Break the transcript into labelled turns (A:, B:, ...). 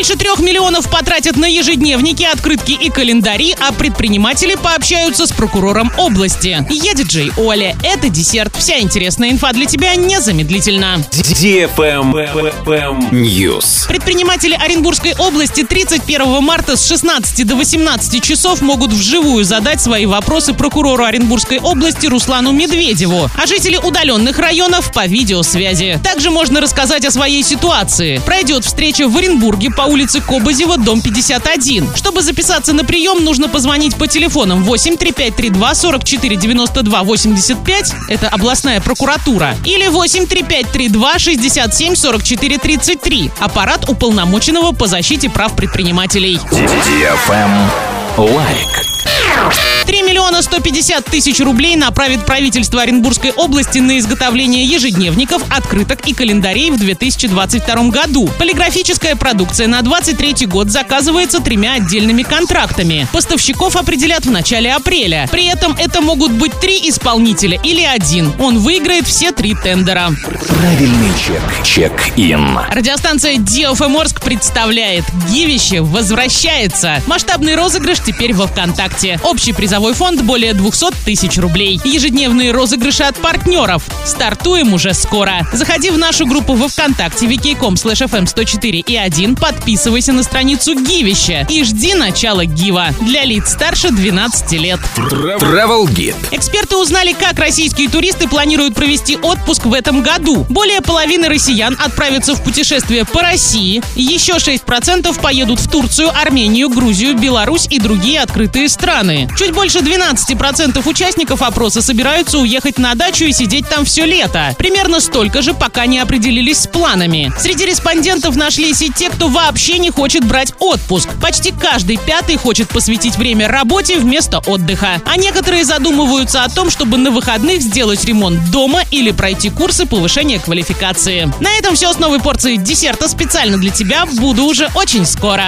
A: Больше трех миллионов потратят на ежедневники, открытки и календари, а предприниматели пообщаются с прокурором области. Я диджей Оля. Это десерт. Вся интересная инфа для тебя незамедлительно.
B: News.
A: Предприниматели Оренбургской области 31 марта с 16 до 18 часов могут вживую задать свои вопросы прокурору Оренбургской области Руслану Медведеву, а жители удаленных районов по видеосвязи. Также можно рассказать о своей ситуации. Пройдет встреча в Оренбурге по улице Кобазева, дом 51. Чтобы записаться на прием, нужно позвонить по телефонам 8 3532 44 92 85, это областная прокуратура, или 8 3532 67 44 33, аппарат уполномоченного по защите прав предпринимателей.
B: Лайк.
A: 3 миллиона 150 тысяч рублей направит правительство Оренбургской области на изготовление ежедневников, открыток и календарей в 2022 году. Полиграфическая продукция на 23 год заказывается тремя отдельными контрактами. Поставщиков определят в начале апреля. При этом это могут быть три исполнителя или один. Он выиграет все три тендера.
B: Правильный чек. Чек-ин.
A: Радиостанция DFM Орск представляет «Гивище возвращается». Масштабный розыгрыш теперь во ВКонтакте. Общий призовой фонд более 200 тысяч рублей. Ежедневные розыгрыши от партнеров. Стартуем уже скоро. Заходи в нашу группу во ВКонтакте wiki.com slash fm 104 и 1, подписывайся на страницу Гивище и жди начала Гива. Для лиц старше 12 лет.
B: Travel Guide.
A: Эксперты узнали, как российские туристы планируют провести отпуск в этом году. Более половины россиян отправятся в путешествие по России. Еще 6% поедут в Турцию, Армению, Грузию, Беларусь и другие открытые страны. Чуть больше 12% участников опроса собираются уехать на дачу и сидеть там все лето. Примерно столько же, пока не определились с планами. Среди респондентов нашлись и те, кто вообще не хочет брать отпуск. Почти каждый пятый хочет посвятить время работе вместо отдыха. А некоторые задумываются о том, чтобы на выходных сделать ремонт дома или пройти курсы повышения квалификации. На этом все с новой порцией десерта специально для тебя. Буду уже очень скоро.